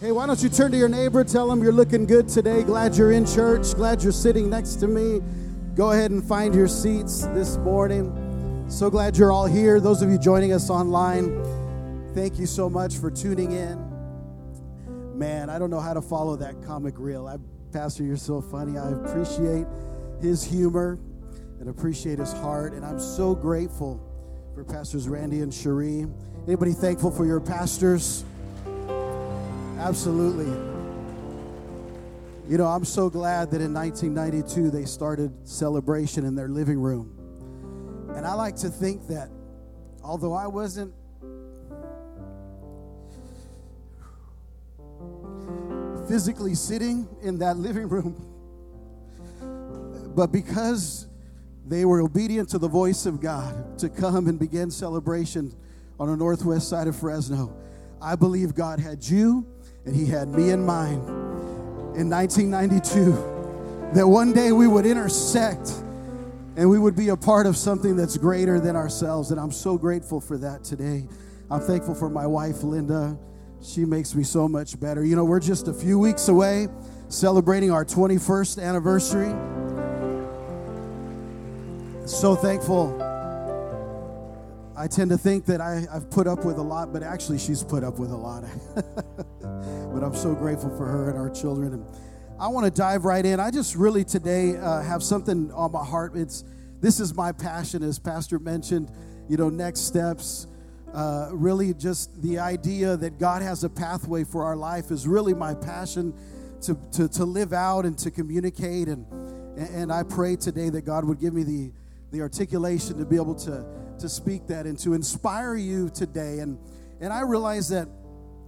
Hey, why don't you turn to your neighbor, tell them you're looking good today. Glad you're in church. Glad you're sitting next to me. Go ahead and find your seats this morning. So glad you're all here. Those of you joining us online, thank you so much for tuning in. Man, I don't know how to follow that comic reel. I, Pastor, you're so funny. I appreciate his humor and appreciate his heart, and I'm so grateful for Pastors Randy and Cherie. Anybody thankful for your pastors? Absolutely. You know, I'm so glad that in 1992 they started celebration in their living room. And I like to think that although I wasn't physically sitting in that living room, but because they were obedient to the voice of God to come and begin celebration on the northwest side of Fresno, I believe God had you and He had me in mind in 1992 that one day we would intersect and we would be a part of something that's greater than ourselves. And I'm so grateful for that today. I'm thankful for my wife, Linda. She makes me so much better. You know, we're just a few weeks away celebrating our 21st anniversary. So thankful I tend to think that I, have put up with a lot, but actually, she's put up with a lot. but I'm so grateful for her and our children. And I want to dive right in. I just really today uh, have something on my heart. It's this is my passion, as Pastor mentioned. You know, next steps. Uh, really, just the idea that God has a pathway for our life is really my passion to, to, to live out and to communicate. And, and I pray today that God would give me the, the articulation to be able to to speak that and to inspire you today. And and I realize that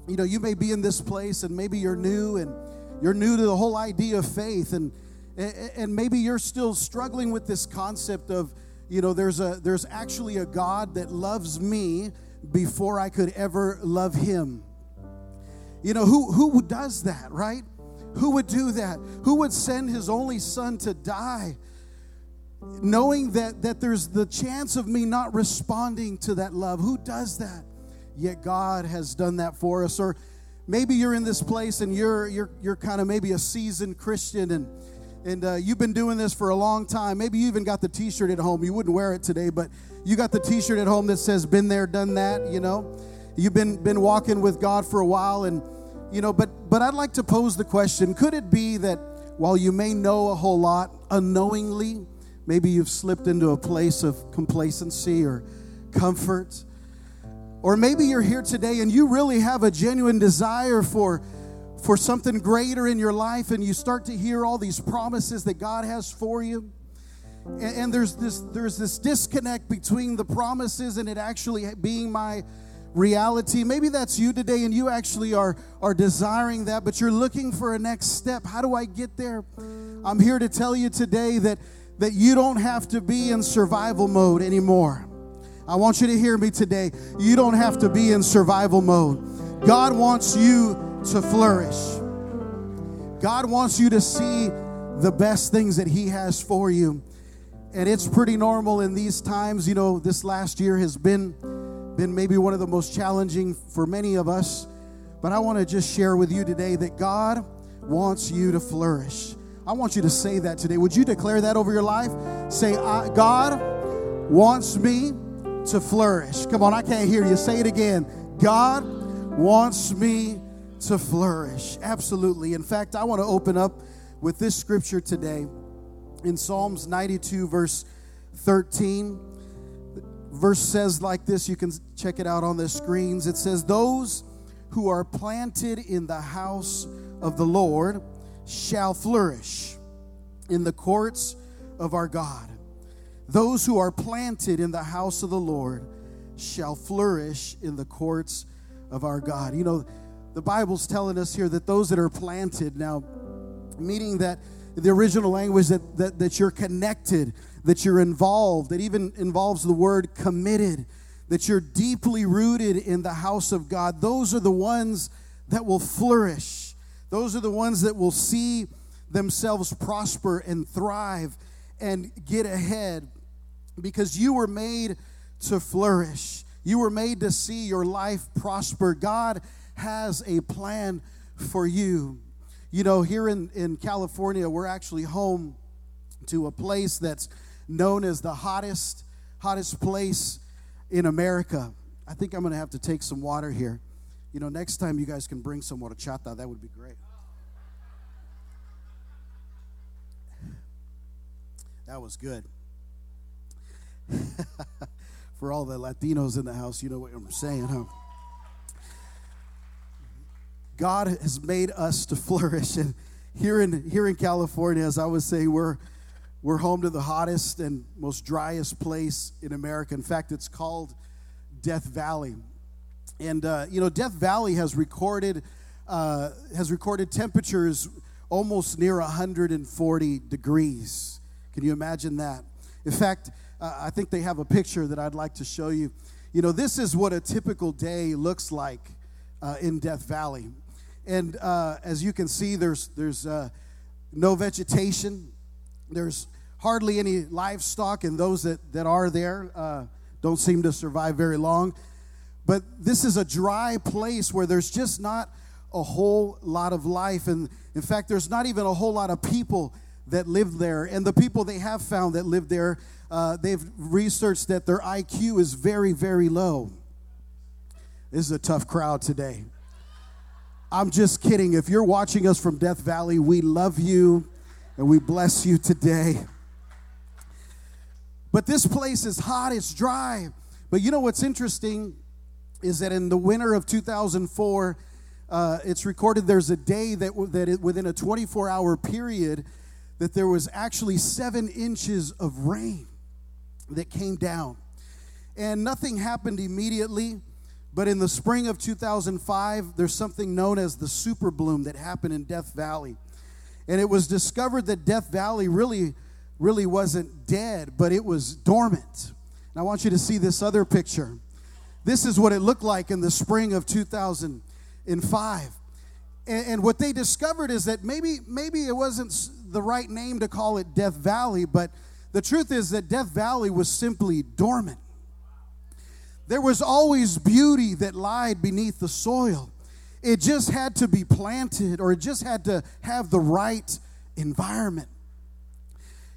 you know you may be in this place and maybe you're new and you're new to the whole idea of faith and and maybe you're still struggling with this concept of you know there's a there's actually a God that loves me before I could ever love him. You know who who does that, right? Who would do that? Who would send his only son to die? knowing that that there's the chance of me not responding to that love who does that yet god has done that for us. Or maybe you're in this place and you're you're you're kind of maybe a seasoned christian and and uh, you've been doing this for a long time. Maybe you even got the t-shirt at home. You wouldn't wear it today but you got the t-shirt at home that says been there done that you know? You've been been walking with god for a while and you know but but i'd like to pose the question could it be that while you may know a whole lot unknowingly Maybe you've slipped into a place of complacency or comfort. Or maybe you're here today and you really have a genuine desire for, for something greater in your life, and you start to hear all these promises that God has for you. And, and there's, this, there's this disconnect between the promises and it actually being my reality. Maybe that's you today, and you actually are, are desiring that, but you're looking for a next step. How do I get there? I'm here to tell you today that that you don't have to be in survival mode anymore. I want you to hear me today. You don't have to be in survival mode. God wants you to flourish. God wants you to see the best things that He has for you. And it's pretty normal in these times. You know, this last year has been, been maybe one of the most challenging for many of us. But I want to just share with you today that God wants you to flourish. I want you to say that today. Would you declare that over your life? Say, God wants me to flourish. Come on, I can't hear you. Say it again. God wants me to flourish. Absolutely. In fact, I want to open up with this scripture today in Psalms 92, verse 13. Verse says like this, you can check it out on the screens. It says, Those who are planted in the house of the Lord shall flourish in the courts of our God. Those who are planted in the house of the Lord shall flourish in the courts of our God. You know, the Bible's telling us here that those that are planted, now, meaning that the original language that, that, that you're connected, that you're involved, that even involves the word committed, that you're deeply rooted in the house of God, those are the ones that will flourish those are the ones that will see themselves prosper and thrive and get ahead because you were made to flourish. You were made to see your life prosper. God has a plan for you. You know, here in, in California, we're actually home to a place that's known as the hottest, hottest place in America. I think I'm going to have to take some water here. You know, next time you guys can bring some horchata, that would be great. That was good. For all the Latinos in the house, you know what I'm saying, huh? God has made us to flourish. And here in here in California, as I was saying, we're we're home to the hottest and most driest place in America. In fact, it's called Death Valley. And uh, you know, Death Valley has recorded uh, has recorded temperatures almost near 140 degrees. Can you imagine that? In fact, uh, I think they have a picture that I'd like to show you. You know, this is what a typical day looks like uh, in Death Valley. And uh, as you can see, there's, there's uh, no vegetation, there's hardly any livestock, and those that, that are there uh, don't seem to survive very long. But this is a dry place where there's just not a whole lot of life. And in fact, there's not even a whole lot of people that live there. And the people they have found that live there, uh, they've researched that their IQ is very, very low. This is a tough crowd today. I'm just kidding. If you're watching us from Death Valley, we love you and we bless you today. But this place is hot, it's dry. But you know what's interesting is that in the winter of 2004, uh, it's recorded there's a day that, that it, within a 24 hour period, that there was actually seven inches of rain that came down. And nothing happened immediately, but in the spring of 2005, there's something known as the super bloom that happened in Death Valley. And it was discovered that Death Valley really, really wasn't dead, but it was dormant. And I want you to see this other picture. This is what it looked like in the spring of 2005. And, and what they discovered is that maybe, maybe it wasn't the right name to call it Death Valley, but the truth is that Death Valley was simply dormant. There was always beauty that lied beneath the soil. It just had to be planted or it just had to have the right environment.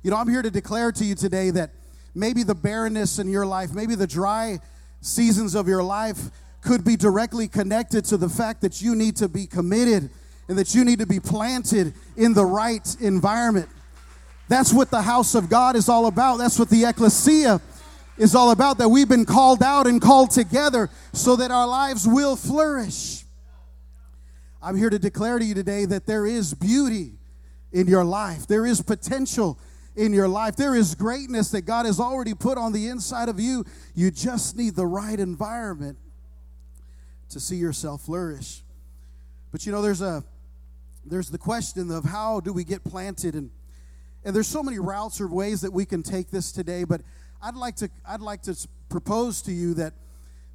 You know, I'm here to declare to you today that maybe the barrenness in your life, maybe the dry seasons of your life could be directly connected to the fact that you need to be committed and that you need to be planted in the right environment. That's what the house of God is all about. That's what the ecclesia is all about. That we've been called out and called together so that our lives will flourish. I'm here to declare to you today that there is beauty in your life, there is potential in your life, there is greatness that God has already put on the inside of you. You just need the right environment to see yourself flourish. But you know, there's a there's the question of how do we get planted and and there's so many routes or ways that we can take this today but i'd like to i'd like to propose to you that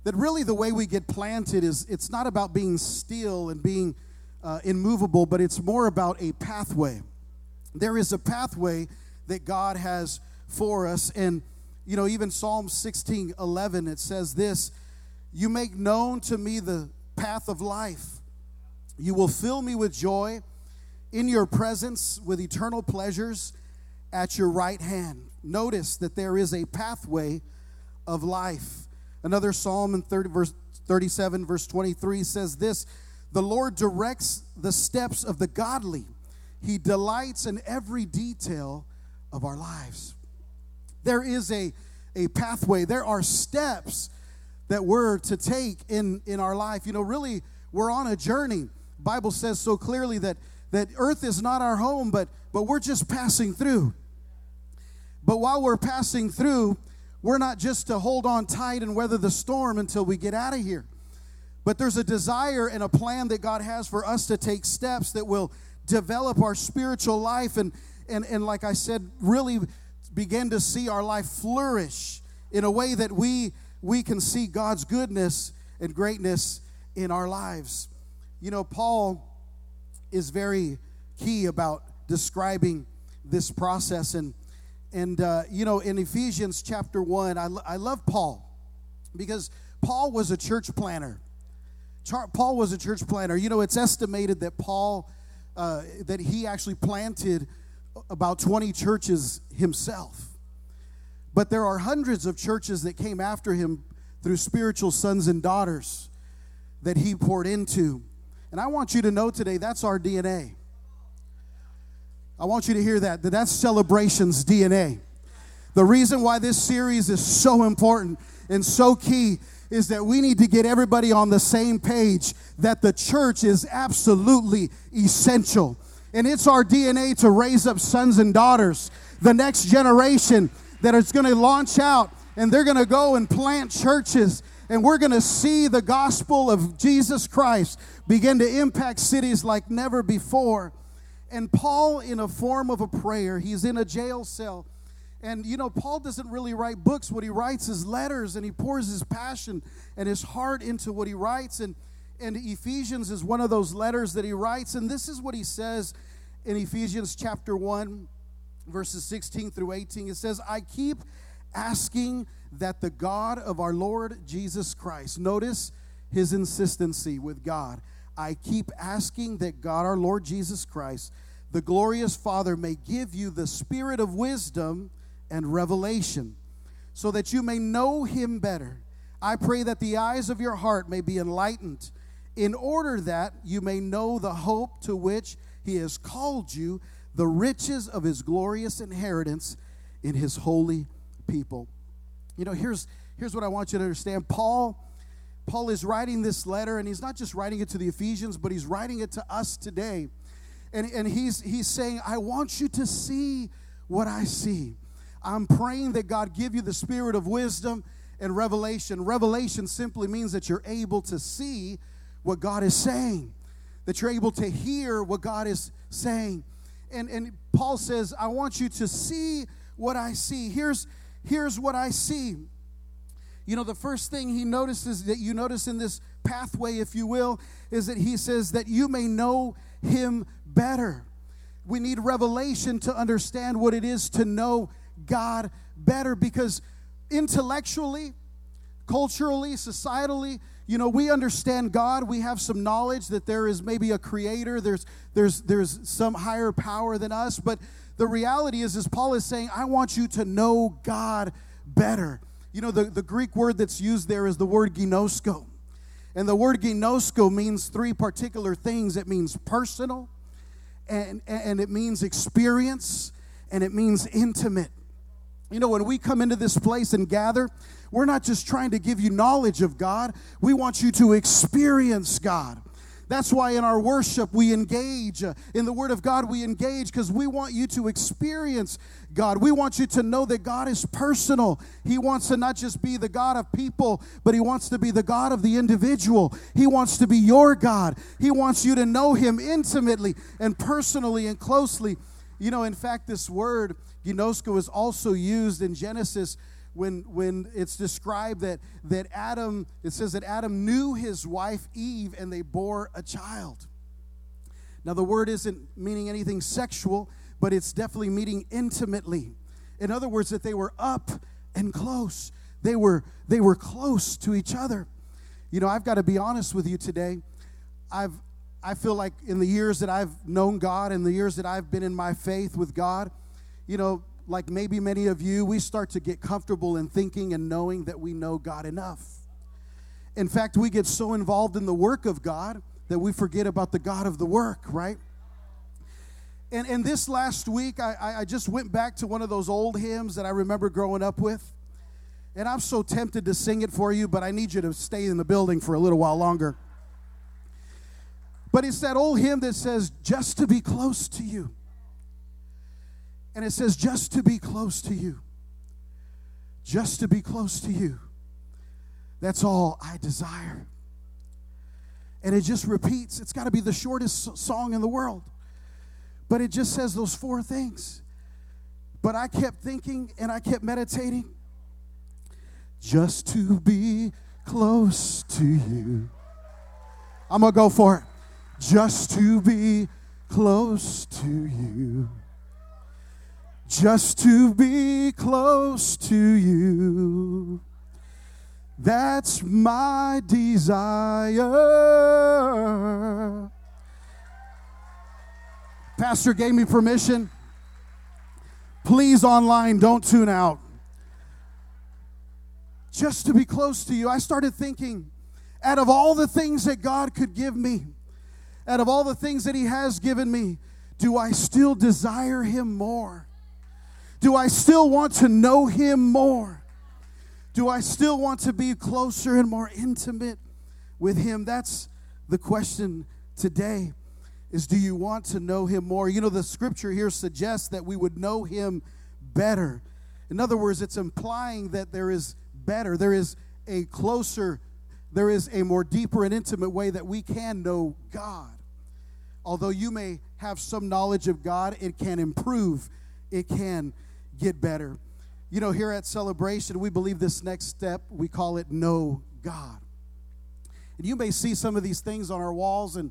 that really the way we get planted is it's not about being still and being uh, immovable but it's more about a pathway there is a pathway that god has for us and you know even psalm 16 11 it says this you make known to me the path of life you will fill me with joy in your presence with eternal pleasures at your right hand. Notice that there is a pathway of life. Another psalm in 30, verse 37, verse 23 says this The Lord directs the steps of the godly, He delights in every detail of our lives. There is a, a pathway, there are steps that we're to take in, in our life. You know, really, we're on a journey. Bible says so clearly that that earth is not our home, but but we're just passing through. But while we're passing through, we're not just to hold on tight and weather the storm until we get out of here. But there's a desire and a plan that God has for us to take steps that will develop our spiritual life and and and like I said, really begin to see our life flourish in a way that we we can see God's goodness and greatness in our lives. You know, Paul is very key about describing this process. And, and uh, you know, in Ephesians chapter 1, I, I love Paul because Paul was a church planner. Paul was a church planter. You know, it's estimated that Paul, uh, that he actually planted about 20 churches himself. But there are hundreds of churches that came after him through spiritual sons and daughters that he poured into. And I want you to know today that's our DNA. I want you to hear that, that that's celebration's DNA. The reason why this series is so important and so key is that we need to get everybody on the same page that the church is absolutely essential. And it's our DNA to raise up sons and daughters, the next generation that is going to launch out and they're going to go and plant churches and we're going to see the gospel of Jesus Christ begin to impact cities like never before. And Paul, in a form of a prayer, he's in a jail cell. And you know, Paul doesn't really write books. What he writes is letters, and he pours his passion and his heart into what he writes. And, and Ephesians is one of those letters that he writes. And this is what he says in Ephesians chapter 1, verses 16 through 18. It says, I keep asking that the God of our Lord Jesus Christ, notice his insistency with God. I keep asking that God, our Lord Jesus Christ, the glorious Father, may give you the spirit of wisdom and revelation so that you may know him better. I pray that the eyes of your heart may be enlightened in order that you may know the hope to which he has called you, the riches of his glorious inheritance in his holy people. You know, here's here's what I want you to understand. Paul Paul is writing this letter and he's not just writing it to the Ephesians, but he's writing it to us today. And, and he's he's saying, I want you to see what I see. I'm praying that God give you the spirit of wisdom and revelation. Revelation simply means that you're able to see what God is saying, that you're able to hear what God is saying. And, and Paul says, I want you to see what I see. Here's, here's what I see. You know, the first thing he notices that you notice in this pathway, if you will, is that he says that you may know him better. We need revelation to understand what it is to know God better because intellectually, culturally, societally, you know, we understand God. We have some knowledge that there is maybe a creator, there's there's there's some higher power than us, but the reality is, as Paul is saying, I want you to know God better. You know, the, the Greek word that's used there is the word ginosko. And the word ginosko means three particular things it means personal, and, and it means experience, and it means intimate. You know, when we come into this place and gather, we're not just trying to give you knowledge of God, we want you to experience God. That's why in our worship we engage. Uh, in the Word of God we engage because we want you to experience God. We want you to know that God is personal. He wants to not just be the God of people, but He wants to be the God of the individual. He wants to be your God. He wants you to know Him intimately and personally and closely. You know, in fact, this word, ginosko, is also used in Genesis when, when it's described that, that Adam, it says that Adam knew his wife Eve and they bore a child. Now, the word isn't meaning anything sexual, but it's definitely meaning intimately. In other words, that they were up and close. They were, they were close to each other. You know, I've got to be honest with you today. I've, I feel like in the years that I've known God and the years that I've been in my faith with God, you know, like maybe many of you, we start to get comfortable in thinking and knowing that we know God enough. In fact, we get so involved in the work of God that we forget about the God of the work, right? And, and this last week, I, I just went back to one of those old hymns that I remember growing up with. And I'm so tempted to sing it for you, but I need you to stay in the building for a little while longer. But it's that old hymn that says, Just to be close to you. And it says, just to be close to you. Just to be close to you. That's all I desire. And it just repeats. It's got to be the shortest song in the world. But it just says those four things. But I kept thinking and I kept meditating. Just to be close to you. I'm going to go for it. Just to be close to you just to be close to you. That's my desire. Pastor gave me permission. Please, online, don't tune out. Just to be close to you, I started thinking out of all the things that God could give me, out of all the things that He has given me, do I still desire Him more? Do I still want to know Him more? Do I still want to be closer and more intimate with Him? That's the question today is do you want to know him more? You know, the scripture here suggests that we would know him better. In other words, it's implying that there is better, there is a closer, there is a more deeper and intimate way that we can know God. Although you may have some knowledge of God, it can improve, it can get better. You know, here at Celebration, we believe this next step, we call it Know God. And you may see some of these things on our walls and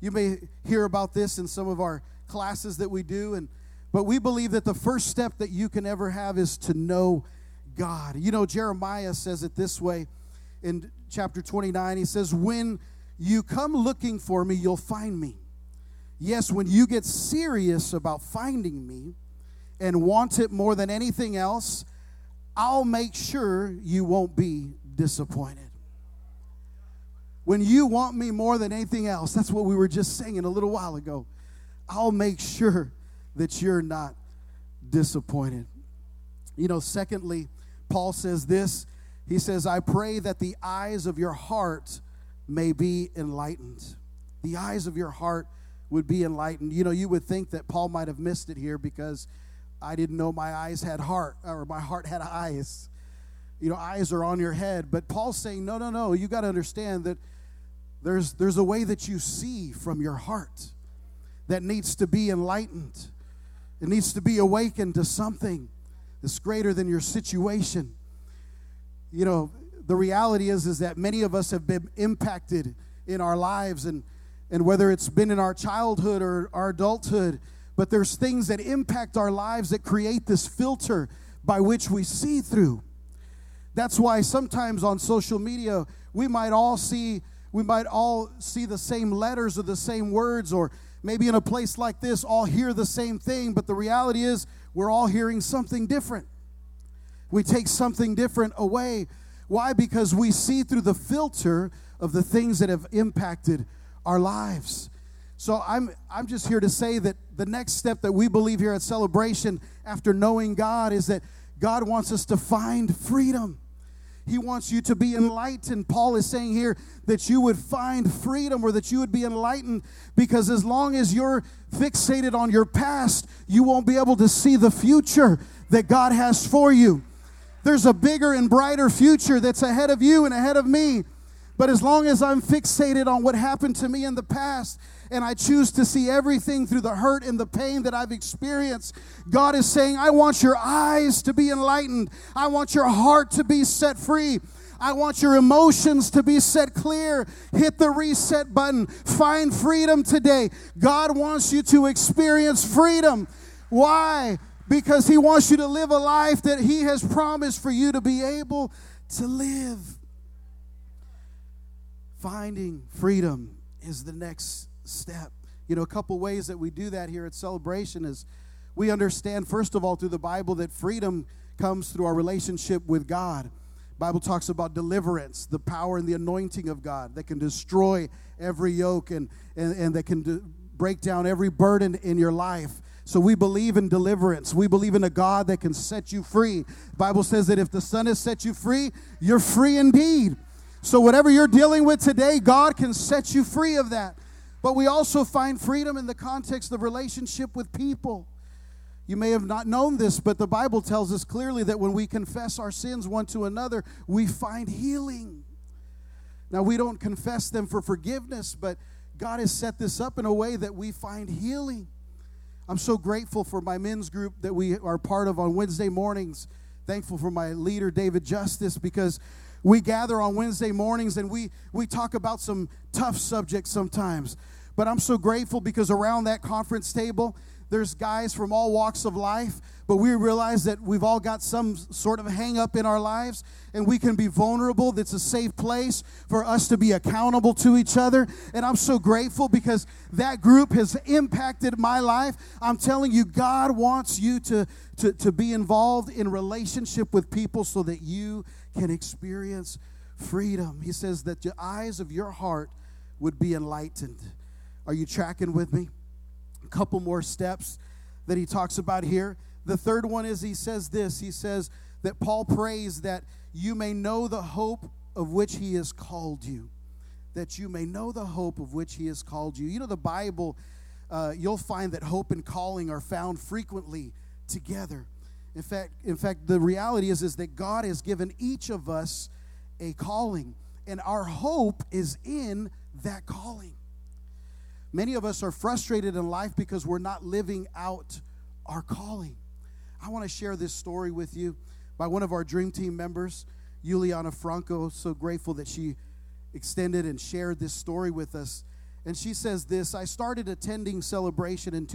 you may hear about this in some of our classes that we do and but we believe that the first step that you can ever have is to know God. You know Jeremiah says it this way in chapter 29. He says, "When you come looking for me, you'll find me." Yes, when you get serious about finding me and want it more than anything else, I'll make sure you won't be disappointed when you want me more than anything else, that's what we were just singing a little while ago. I'll make sure that you're not disappointed. You know, secondly, Paul says this He says, I pray that the eyes of your heart may be enlightened. The eyes of your heart would be enlightened. You know, you would think that Paul might have missed it here because I didn't know my eyes had heart, or my heart had eyes. You know, eyes are on your head. But Paul's saying, no, no, no. You got to understand that there's, there's a way that you see from your heart that needs to be enlightened. It needs to be awakened to something that's greater than your situation. You know, the reality is, is that many of us have been impacted in our lives, and, and whether it's been in our childhood or our adulthood, but there's things that impact our lives that create this filter by which we see through. That's why sometimes on social media, we might all see we might all see the same letters or the same words, or maybe in a place like this, all hear the same thing, but the reality is we're all hearing something different. We take something different away. Why? Because we see through the filter of the things that have impacted our lives. So I'm I'm just here to say that the next step that we believe here at celebration after knowing God is that God wants us to find freedom. He wants you to be enlightened. Paul is saying here that you would find freedom or that you would be enlightened because as long as you're fixated on your past, you won't be able to see the future that God has for you. There's a bigger and brighter future that's ahead of you and ahead of me. But as long as I'm fixated on what happened to me in the past, and I choose to see everything through the hurt and the pain that I've experienced, God is saying, I want your eyes to be enlightened. I want your heart to be set free. I want your emotions to be set clear. Hit the reset button. Find freedom today. God wants you to experience freedom. Why? Because He wants you to live a life that He has promised for you to be able to live. Finding freedom is the next step. You know, a couple ways that we do that here at Celebration is we understand, first of all, through the Bible, that freedom comes through our relationship with God. Bible talks about deliverance, the power and the anointing of God that can destroy every yoke and, and, and that can do, break down every burden in your life. So we believe in deliverance. We believe in a God that can set you free. Bible says that if the Son has set you free, you're free indeed. So whatever you're dealing with today, God can set you free of that. But we also find freedom in the context of relationship with people. You may have not known this, but the Bible tells us clearly that when we confess our sins one to another, we find healing. Now, we don't confess them for forgiveness, but God has set this up in a way that we find healing. I'm so grateful for my men's group that we are part of on Wednesday mornings. Thankful for my leader, David Justice, because we gather on Wednesday mornings and we, we talk about some tough subjects sometimes. But I'm so grateful because around that conference table, there's guys from all walks of life, but we realize that we've all got some sort of hang up in our lives and we can be vulnerable. That's a safe place for us to be accountable to each other. And I'm so grateful because that group has impacted my life. I'm telling you, God wants you to, to, to be involved in relationship with people so that you can experience freedom. He says that the eyes of your heart would be enlightened. Are you tracking with me? A couple more steps that he talks about here. The third one is he says this he says that Paul prays that you may know the hope of which he has called you. That you may know the hope of which he has called you. You know, the Bible, uh, you'll find that hope and calling are found frequently together. In fact, in fact, the reality is, is that God has given each of us a calling, and our hope is in that calling. Many of us are frustrated in life because we're not living out our calling. I want to share this story with you by one of our dream team members, Juliana Franco. So grateful that she extended and shared this story with us. And she says this I started attending celebration in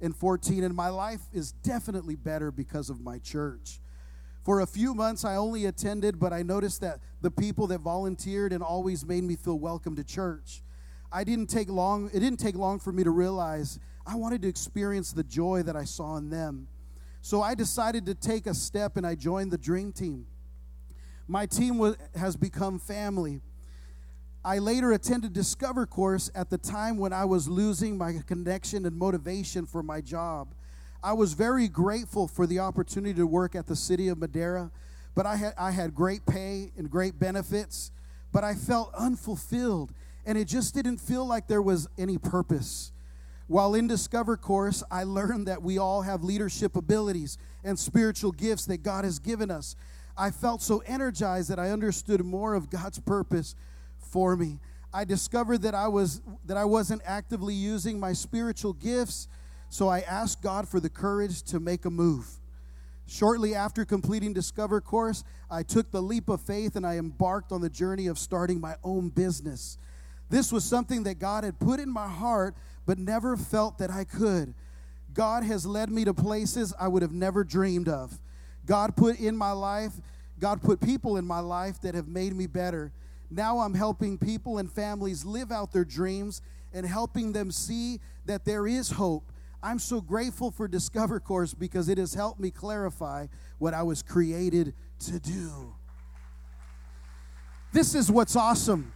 2014, and my life is definitely better because of my church. For a few months, I only attended, but I noticed that the people that volunteered and always made me feel welcome to church. I didn't take long, it didn't take long for me to realize I wanted to experience the joy that I saw in them. So I decided to take a step and I joined the Dream Team. My team was, has become family. I later attended Discover course at the time when I was losing my connection and motivation for my job. I was very grateful for the opportunity to work at the city of Madera, but I had, I had great pay and great benefits, but I felt unfulfilled and it just didn't feel like there was any purpose. While in Discover course, I learned that we all have leadership abilities and spiritual gifts that God has given us. I felt so energized that I understood more of God's purpose for me. I discovered that I was that I wasn't actively using my spiritual gifts, so I asked God for the courage to make a move. Shortly after completing Discover course, I took the leap of faith and I embarked on the journey of starting my own business. This was something that God had put in my heart, but never felt that I could. God has led me to places I would have never dreamed of. God put in my life, God put people in my life that have made me better. Now I'm helping people and families live out their dreams and helping them see that there is hope. I'm so grateful for Discover Course because it has helped me clarify what I was created to do. This is what's awesome.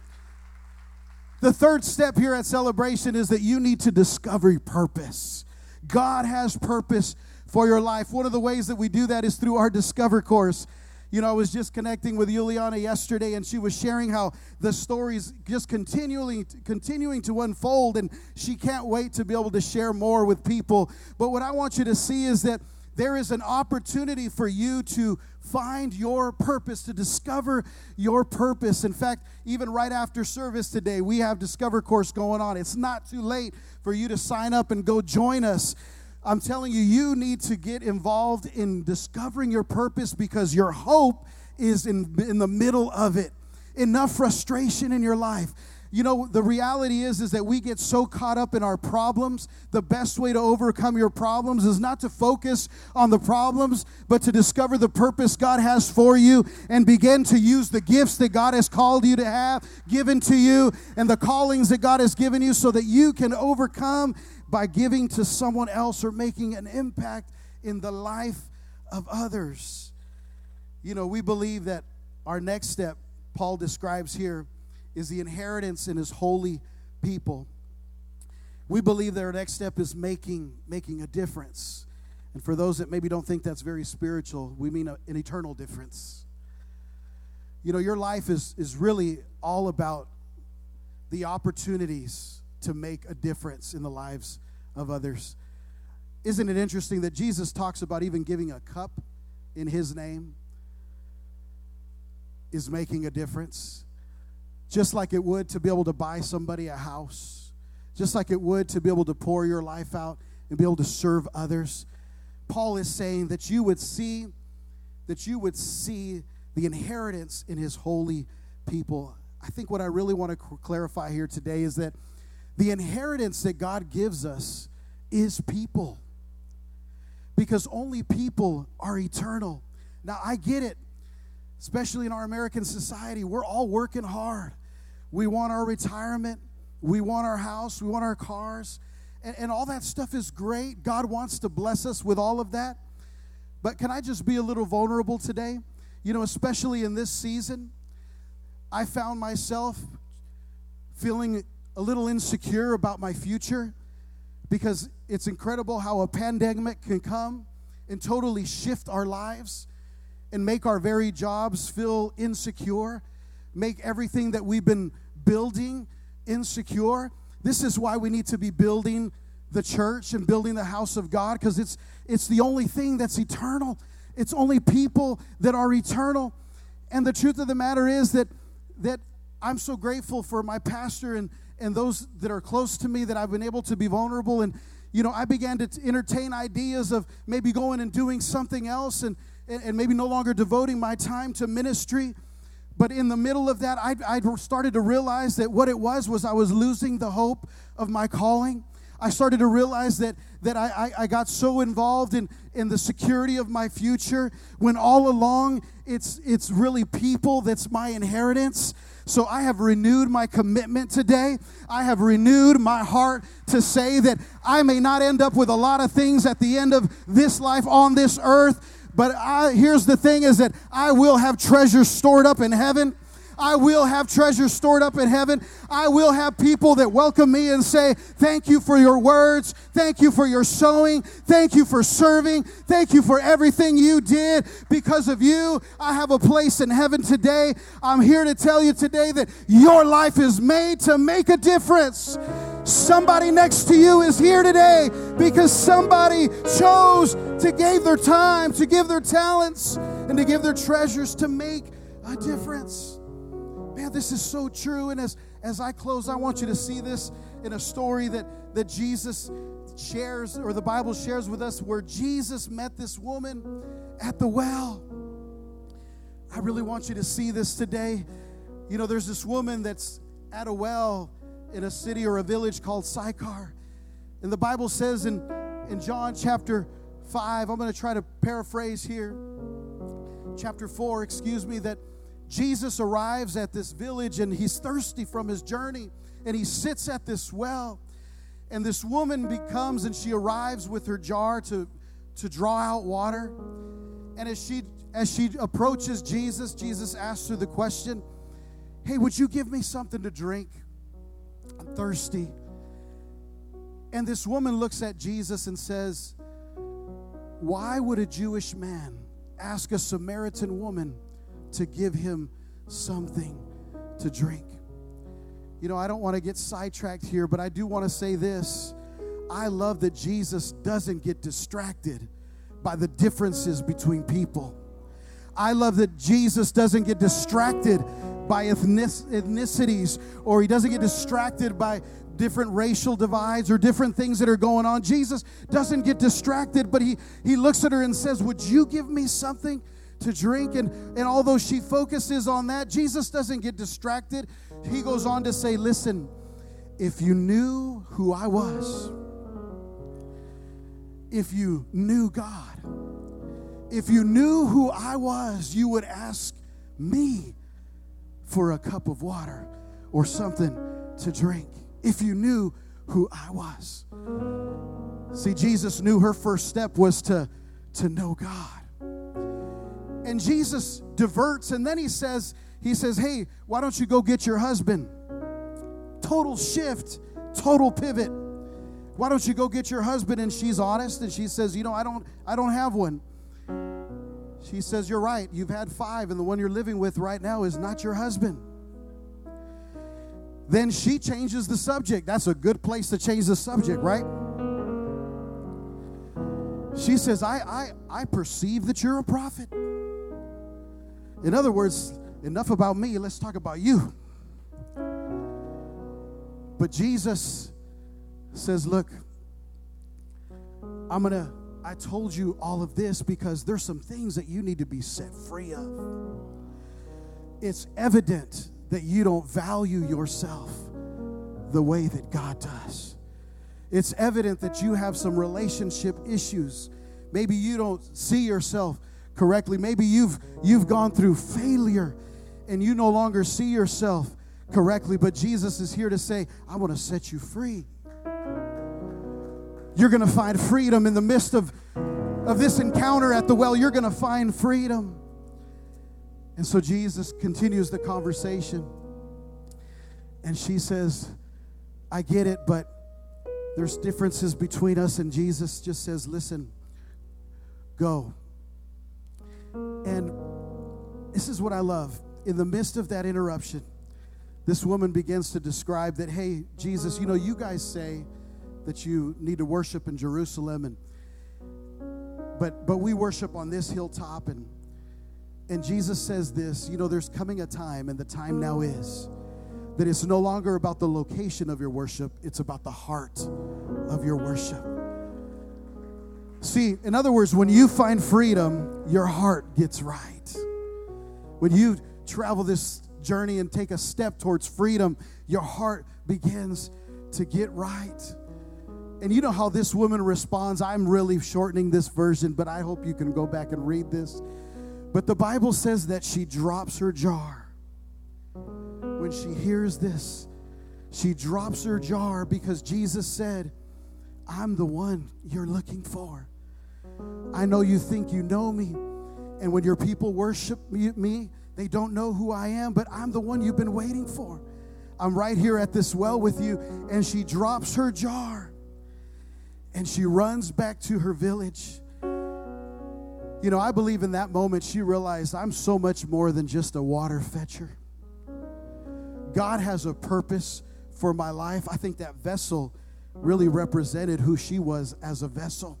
The third step here at celebration is that you need to discover purpose. God has purpose for your life. One of the ways that we do that is through our Discover course. You know, I was just connecting with Juliana yesterday, and she was sharing how the story's just continually continuing to unfold, and she can't wait to be able to share more with people. But what I want you to see is that there is an opportunity for you to find your purpose, to discover your purpose. In fact, even right after service today, we have Discover course going on. It's not too late for you to sign up and go join us. I'm telling you, you need to get involved in discovering your purpose because your hope is in, in the middle of it. Enough frustration in your life you know, the reality is is that we get so caught up in our problems. The best way to overcome your problems is not to focus on the problems, but to discover the purpose God has for you and begin to use the gifts that God has called you to have given to you and the callings that God has given you so that you can overcome by giving to someone else or making an impact in the life of others. You know, we believe that our next step Paul describes here is the inheritance in his holy people. We believe that our next step is making, making a difference. And for those that maybe don't think that's very spiritual, we mean a, an eternal difference. You know, your life is, is really all about the opportunities to make a difference in the lives of others. Isn't it interesting that Jesus talks about even giving a cup in his name is making a difference? just like it would to be able to buy somebody a house, just like it would to be able to pour your life out and be able to serve others. Paul is saying that you would see that you would see the inheritance in his holy people. I think what I really want to clarify here today is that the inheritance that God gives us is people. Because only people are eternal. Now, I get it, especially in our American society. We're all working hard. We want our retirement, we want our house, we want our cars, and, and all that stuff is great. God wants to bless us with all of that. But can I just be a little vulnerable today? You know, especially in this season, I found myself feeling a little insecure about my future because it's incredible how a pandemic can come and totally shift our lives and make our very jobs feel insecure, make everything that we've been building insecure. This is why we need to be building the church and building the house of God because it's it's the only thing that's eternal. It's only people that are eternal. And the truth of the matter is that that I'm so grateful for my pastor and and those that are close to me that I've been able to be vulnerable. And you know I began to entertain ideas of maybe going and doing something else and and, maybe no longer devoting my time to ministry. But in the middle of that I, I started to realize that what it was was I was losing the hope of my calling. I started to realize that, that I, I, I, got so involved in, in the security of my future when all along it's, it's really people that's my inheritance. So I have renewed my commitment today. I have renewed my heart to say that I may not end up with a lot of things at the end of this life on this earth, but I, here's the thing is that I will have treasures stored up in heaven. I will have treasure stored up in heaven. I will have people that welcome me and say, Thank you for your words. Thank you for your sowing. Thank you for serving. Thank you for everything you did. Because of you, I have a place in heaven today. I'm here to tell you today that your life is made to make a difference. Somebody next to you is here today because somebody chose to give their time, to give their talents, and to give their treasures to make a difference. Man, this is so true. And as, as I close, I want you to see this in a story that, that Jesus shares, or the Bible shares with us, where Jesus met this woman at the well. I really want you to see this today. You know, there's this woman that's at a well in a city or a village called Sychar. And the Bible says in, in John chapter 5, I'm going to try to paraphrase here, chapter 4, excuse me, that Jesus arrives at this village and he's thirsty from his journey and he sits at this well. And this woman becomes and she arrives with her jar to, to draw out water. And as she as she approaches Jesus, Jesus asks her the question, Hey, would you give me something to drink? I'm thirsty. And this woman looks at Jesus and says, Why would a Jewish man ask a Samaritan woman to give him something to drink. You know, I don't want to get sidetracked here, but I do want to say this. I love that Jesus doesn't get distracted by the differences between people. I love that Jesus doesn't get distracted by ethnicities or he doesn't get distracted by different racial divides or different things that are going on. Jesus doesn't get distracted, but he, he looks at her and says, Would you give me something to drink. And, and although she focuses on that, Jesus doesn't get distracted. He goes on to say, Listen, if you knew who I was, if you knew God, if you knew who I was, you would ask me for a cup of water or something to drink. If you knew who I was. See, Jesus knew her first step was to, to know God. And Jesus diverts and then he says, he says, "Hey, why don't you go get your husband?" Total shift, total pivot. Why don't you go get your husband and she's honest and she says, "You know, I don't I don't have one." She says, "You're right. You've had 5 and the one you're living with right now is not your husband." Then she changes the subject. That's a good place to change the subject, right? She says, I, I, I perceive that you're a prophet. In other words, enough about me, let's talk about you. But Jesus says, Look, I'm going to, I told you all of this because there's some things that you need to be set free of. It's evident that you don't value yourself the way that God does. It's evident that you have some relationship issues. Maybe you don't see yourself correctly. Maybe you've you've gone through failure and you no longer see yourself correctly, but Jesus is here to say, I want to set you free. You're going to find freedom in the midst of, of this encounter at the well. You're going to find freedom. And so Jesus continues the conversation. And she says, I get it, but there's differences between us. And Jesus just says, Listen, go. And this is what I love. In the midst of that interruption, this woman begins to describe that, hey, Jesus, you know, you guys say that you need to worship in Jerusalem and but but we worship on this hilltop and and Jesus says this, you know, there's coming a time and the time now is that it's no longer about the location of your worship, it's about the heart of your worship. See, in other words, when you find freedom, your heart gets right. When you travel this journey and take a step towards freedom, your heart begins to get right. And you know how this woman responds. I'm really shortening this version, but I hope you can go back and read this. But the Bible says that she drops her jar. When she hears this, she drops her jar because Jesus said, I'm the one you're looking for. I know you think you know me. And when your people worship me, they don't know who I am, but I'm the one you've been waiting for. I'm right here at this well with you. And she drops her jar and she runs back to her village. You know, I believe in that moment she realized I'm so much more than just a water fetcher. God has a purpose for my life. I think that vessel really represented who she was as a vessel.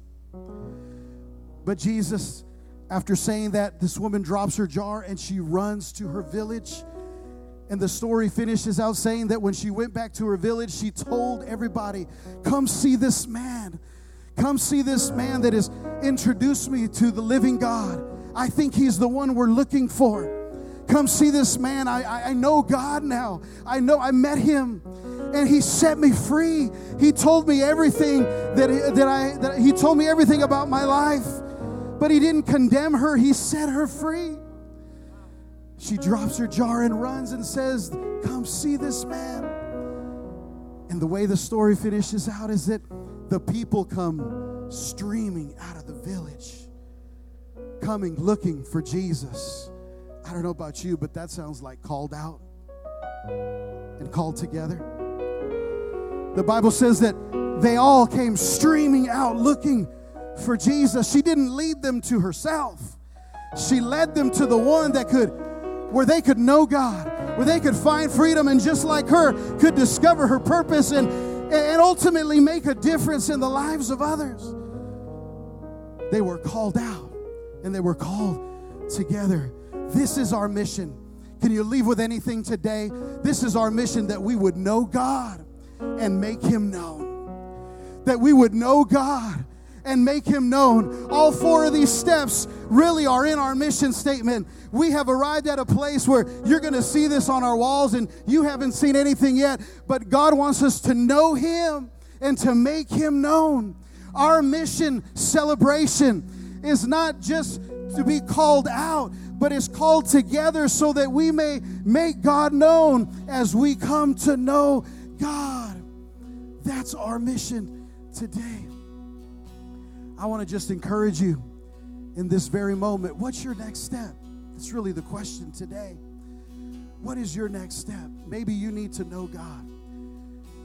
But Jesus, after saying that, this woman drops her jar and she runs to her village. And the story finishes out saying that when she went back to her village, she told everybody, Come see this man. Come see this man that has introduced me to the living God. I think he's the one we're looking for. Come see this man. I, I, I know God now. I know I met him and he set me free. He told me everything that, that I that he told me everything about my life. But he didn't condemn her, he set her free. She drops her jar and runs and says, Come see this man. And the way the story finishes out is that the people come streaming out of the village, coming looking for Jesus. I don't know about you, but that sounds like called out and called together. The Bible says that they all came streaming out looking for Jesus. She didn't lead them to herself, she led them to the one that could where they could know God, where they could find freedom, and just like her, could discover her purpose and, and ultimately make a difference in the lives of others. They were called out and they were called together. This is our mission. Can you leave with anything today? This is our mission that we would know God and make Him known. That we would know God and make him known. All four of these steps really are in our mission statement. We have arrived at a place where you're going to see this on our walls and you haven't seen anything yet, but God wants us to know him and to make him known. Our mission celebration is not just to be called out, but is called together so that we may make God known as we come to know God. That's our mission today. I want to just encourage you in this very moment. What's your next step? That's really the question today. What is your next step? Maybe you need to know God.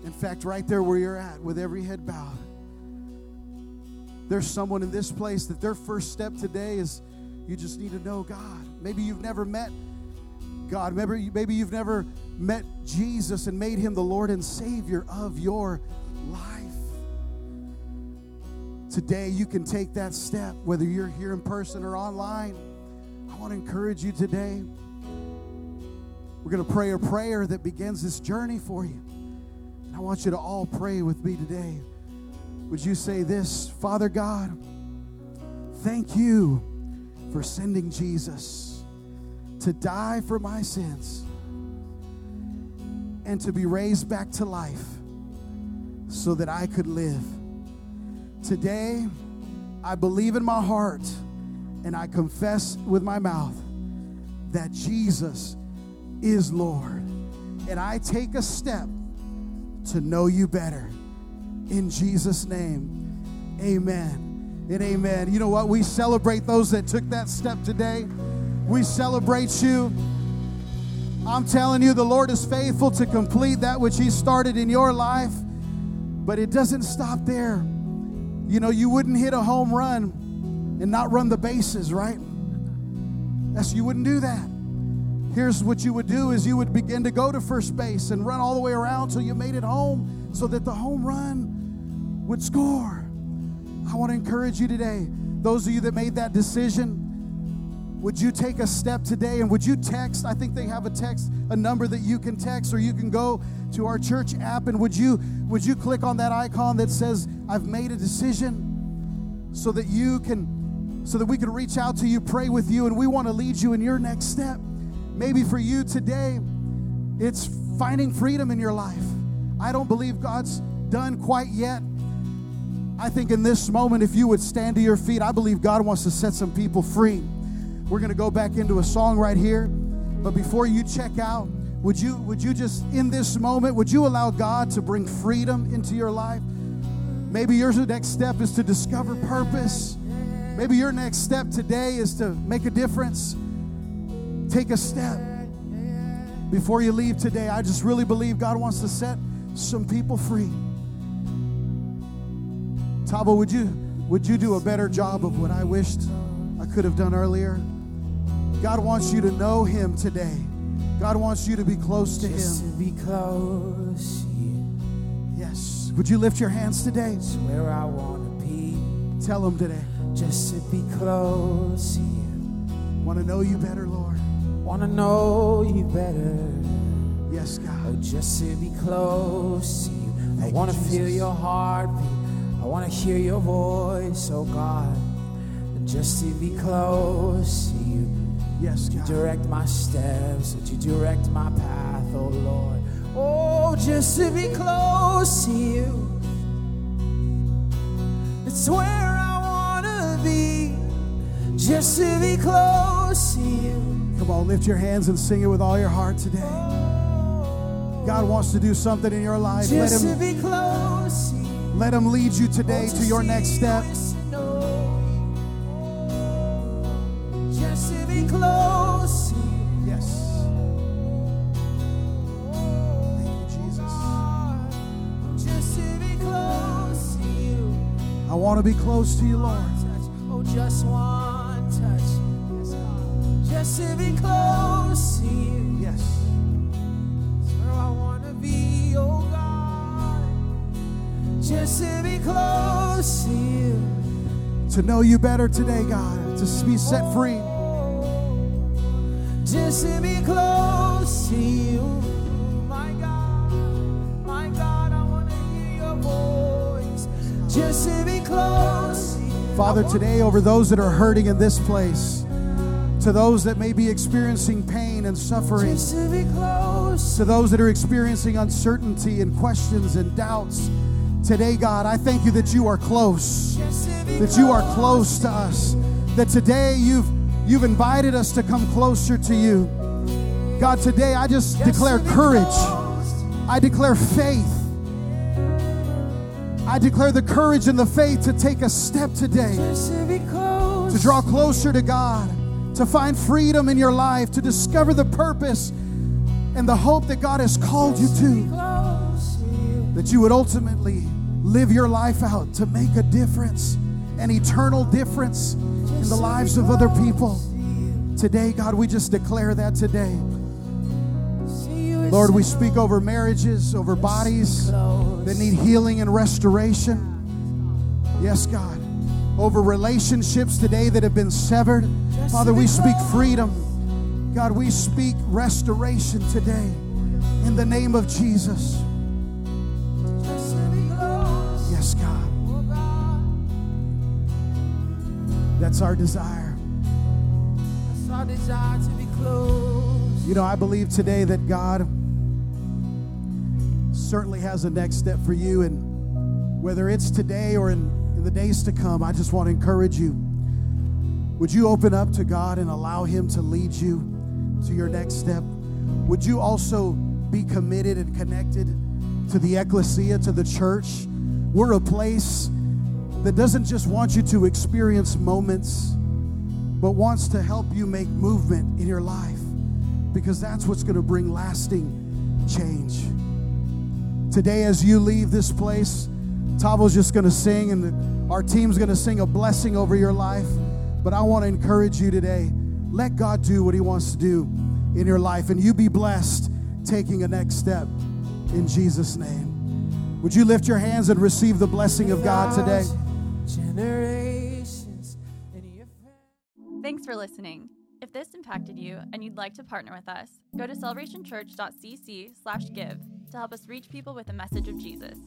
In fact, right there where you're at, with every head bowed, there's someone in this place that their first step today is you just need to know God. Maybe you've never met God. Maybe, maybe you've never met Jesus and made him the Lord and Savior of your life. Today, you can take that step, whether you're here in person or online. I want to encourage you today. We're going to pray a prayer that begins this journey for you. And I want you to all pray with me today. Would you say this Father God, thank you for sending Jesus to die for my sins and to be raised back to life so that I could live. Today, I believe in my heart and I confess with my mouth that Jesus is Lord. And I take a step to know you better. In Jesus' name, amen and amen. You know what? We celebrate those that took that step today. We celebrate you. I'm telling you, the Lord is faithful to complete that which He started in your life, but it doesn't stop there. You know, you wouldn't hit a home run and not run the bases, right? That's you wouldn't do that. Here's what you would do is you would begin to go to first base and run all the way around till you made it home so that the home run would score. I want to encourage you today. Those of you that made that decision, would you take a step today and would you text? I think they have a text, a number that you can text, or you can go to our church app and would you would you click on that icon that says I've made a decision so that you can so that we can reach out to you, pray with you, and we want to lead you in your next step. Maybe for you today, it's finding freedom in your life. I don't believe God's done quite yet. I think in this moment, if you would stand to your feet, I believe God wants to set some people free. We're going to go back into a song right here. But before you check out, would you would you just in this moment would you allow God to bring freedom into your life? Maybe your next step is to discover purpose. Maybe your next step today is to make a difference. Take a step. Before you leave today, I just really believe God wants to set some people free. Tavo, would you would you do a better job of what I wished I could have done earlier? God wants you to know him today. God wants you to be close to Just him. to be close you. Yes. Would you lift your hands today? It's where I want to be. Tell him today. Just to be close to you. Want to know you better, Lord. Want to know you better. Yes, God. Oh, just to be close to you. I want to feel your heartbeat. I want to hear your voice, oh God. And just to be close to you. Yes, You direct my steps, that you direct my path, oh Lord. Oh, just to be close to you. It's where I want to be. Just to be close to you. Come on, lift your hands and sing it with all your heart today. Oh. God wants to do something in your life. Let Just to be close to you. let him lead you today oh, to your next step. Want to be close to you, Lord. Oh, just one touch. Yes, God. Just to be close to you. Yes. That's where I want to be, oh God. Just to be close to you. To know you better today, God. To be set free. Oh, just to be close to you. Father, today over those that are hurting in this place, to those that may be experiencing pain and suffering, to to those that are experiencing uncertainty and questions and doubts, today, God, I thank you that you are close, Just to be that you are close to us, that today you've you've invited us to come closer to you. God, today I Just declare courage. I declare faith. I declare the courage and the faith to take a step today. To draw closer to God, to find freedom in your life, to discover the purpose and the hope that God has called you to, that you would ultimately live your life out to make a difference, an eternal difference in the lives of other people. Today, God, we just declare that today. Lord, we speak over marriages, over bodies that need healing and restoration. Yes, God. Over relationships today that have been severed. Father, we speak freedom. God, we speak restoration today in the name of Jesus. Just to be close. Yes, God. Oh God, That's our desire. that's our desire to be close. You know, I believe today that God certainly has a next step for you. And whether it's today or in, in the days to come, I just want to encourage you. Would you open up to God and allow Him to lead you to your next step? Would you also be committed and connected to the ecclesia, to the church? We're a place that doesn't just want you to experience moments, but wants to help you make movement in your life because that's what's going to bring lasting change. Today, as you leave this place, Tavo's just going to sing, and the, our team's going to sing a blessing over your life. But I want to encourage you today let God do what He wants to do in your life, and you be blessed taking a next step in Jesus' name. Would you lift your hands and receive the blessing of God today? Thanks for listening. If this impacted you and you'd like to partner with us, go to celebrationchurch.cc/give to help us reach people with the message of Jesus.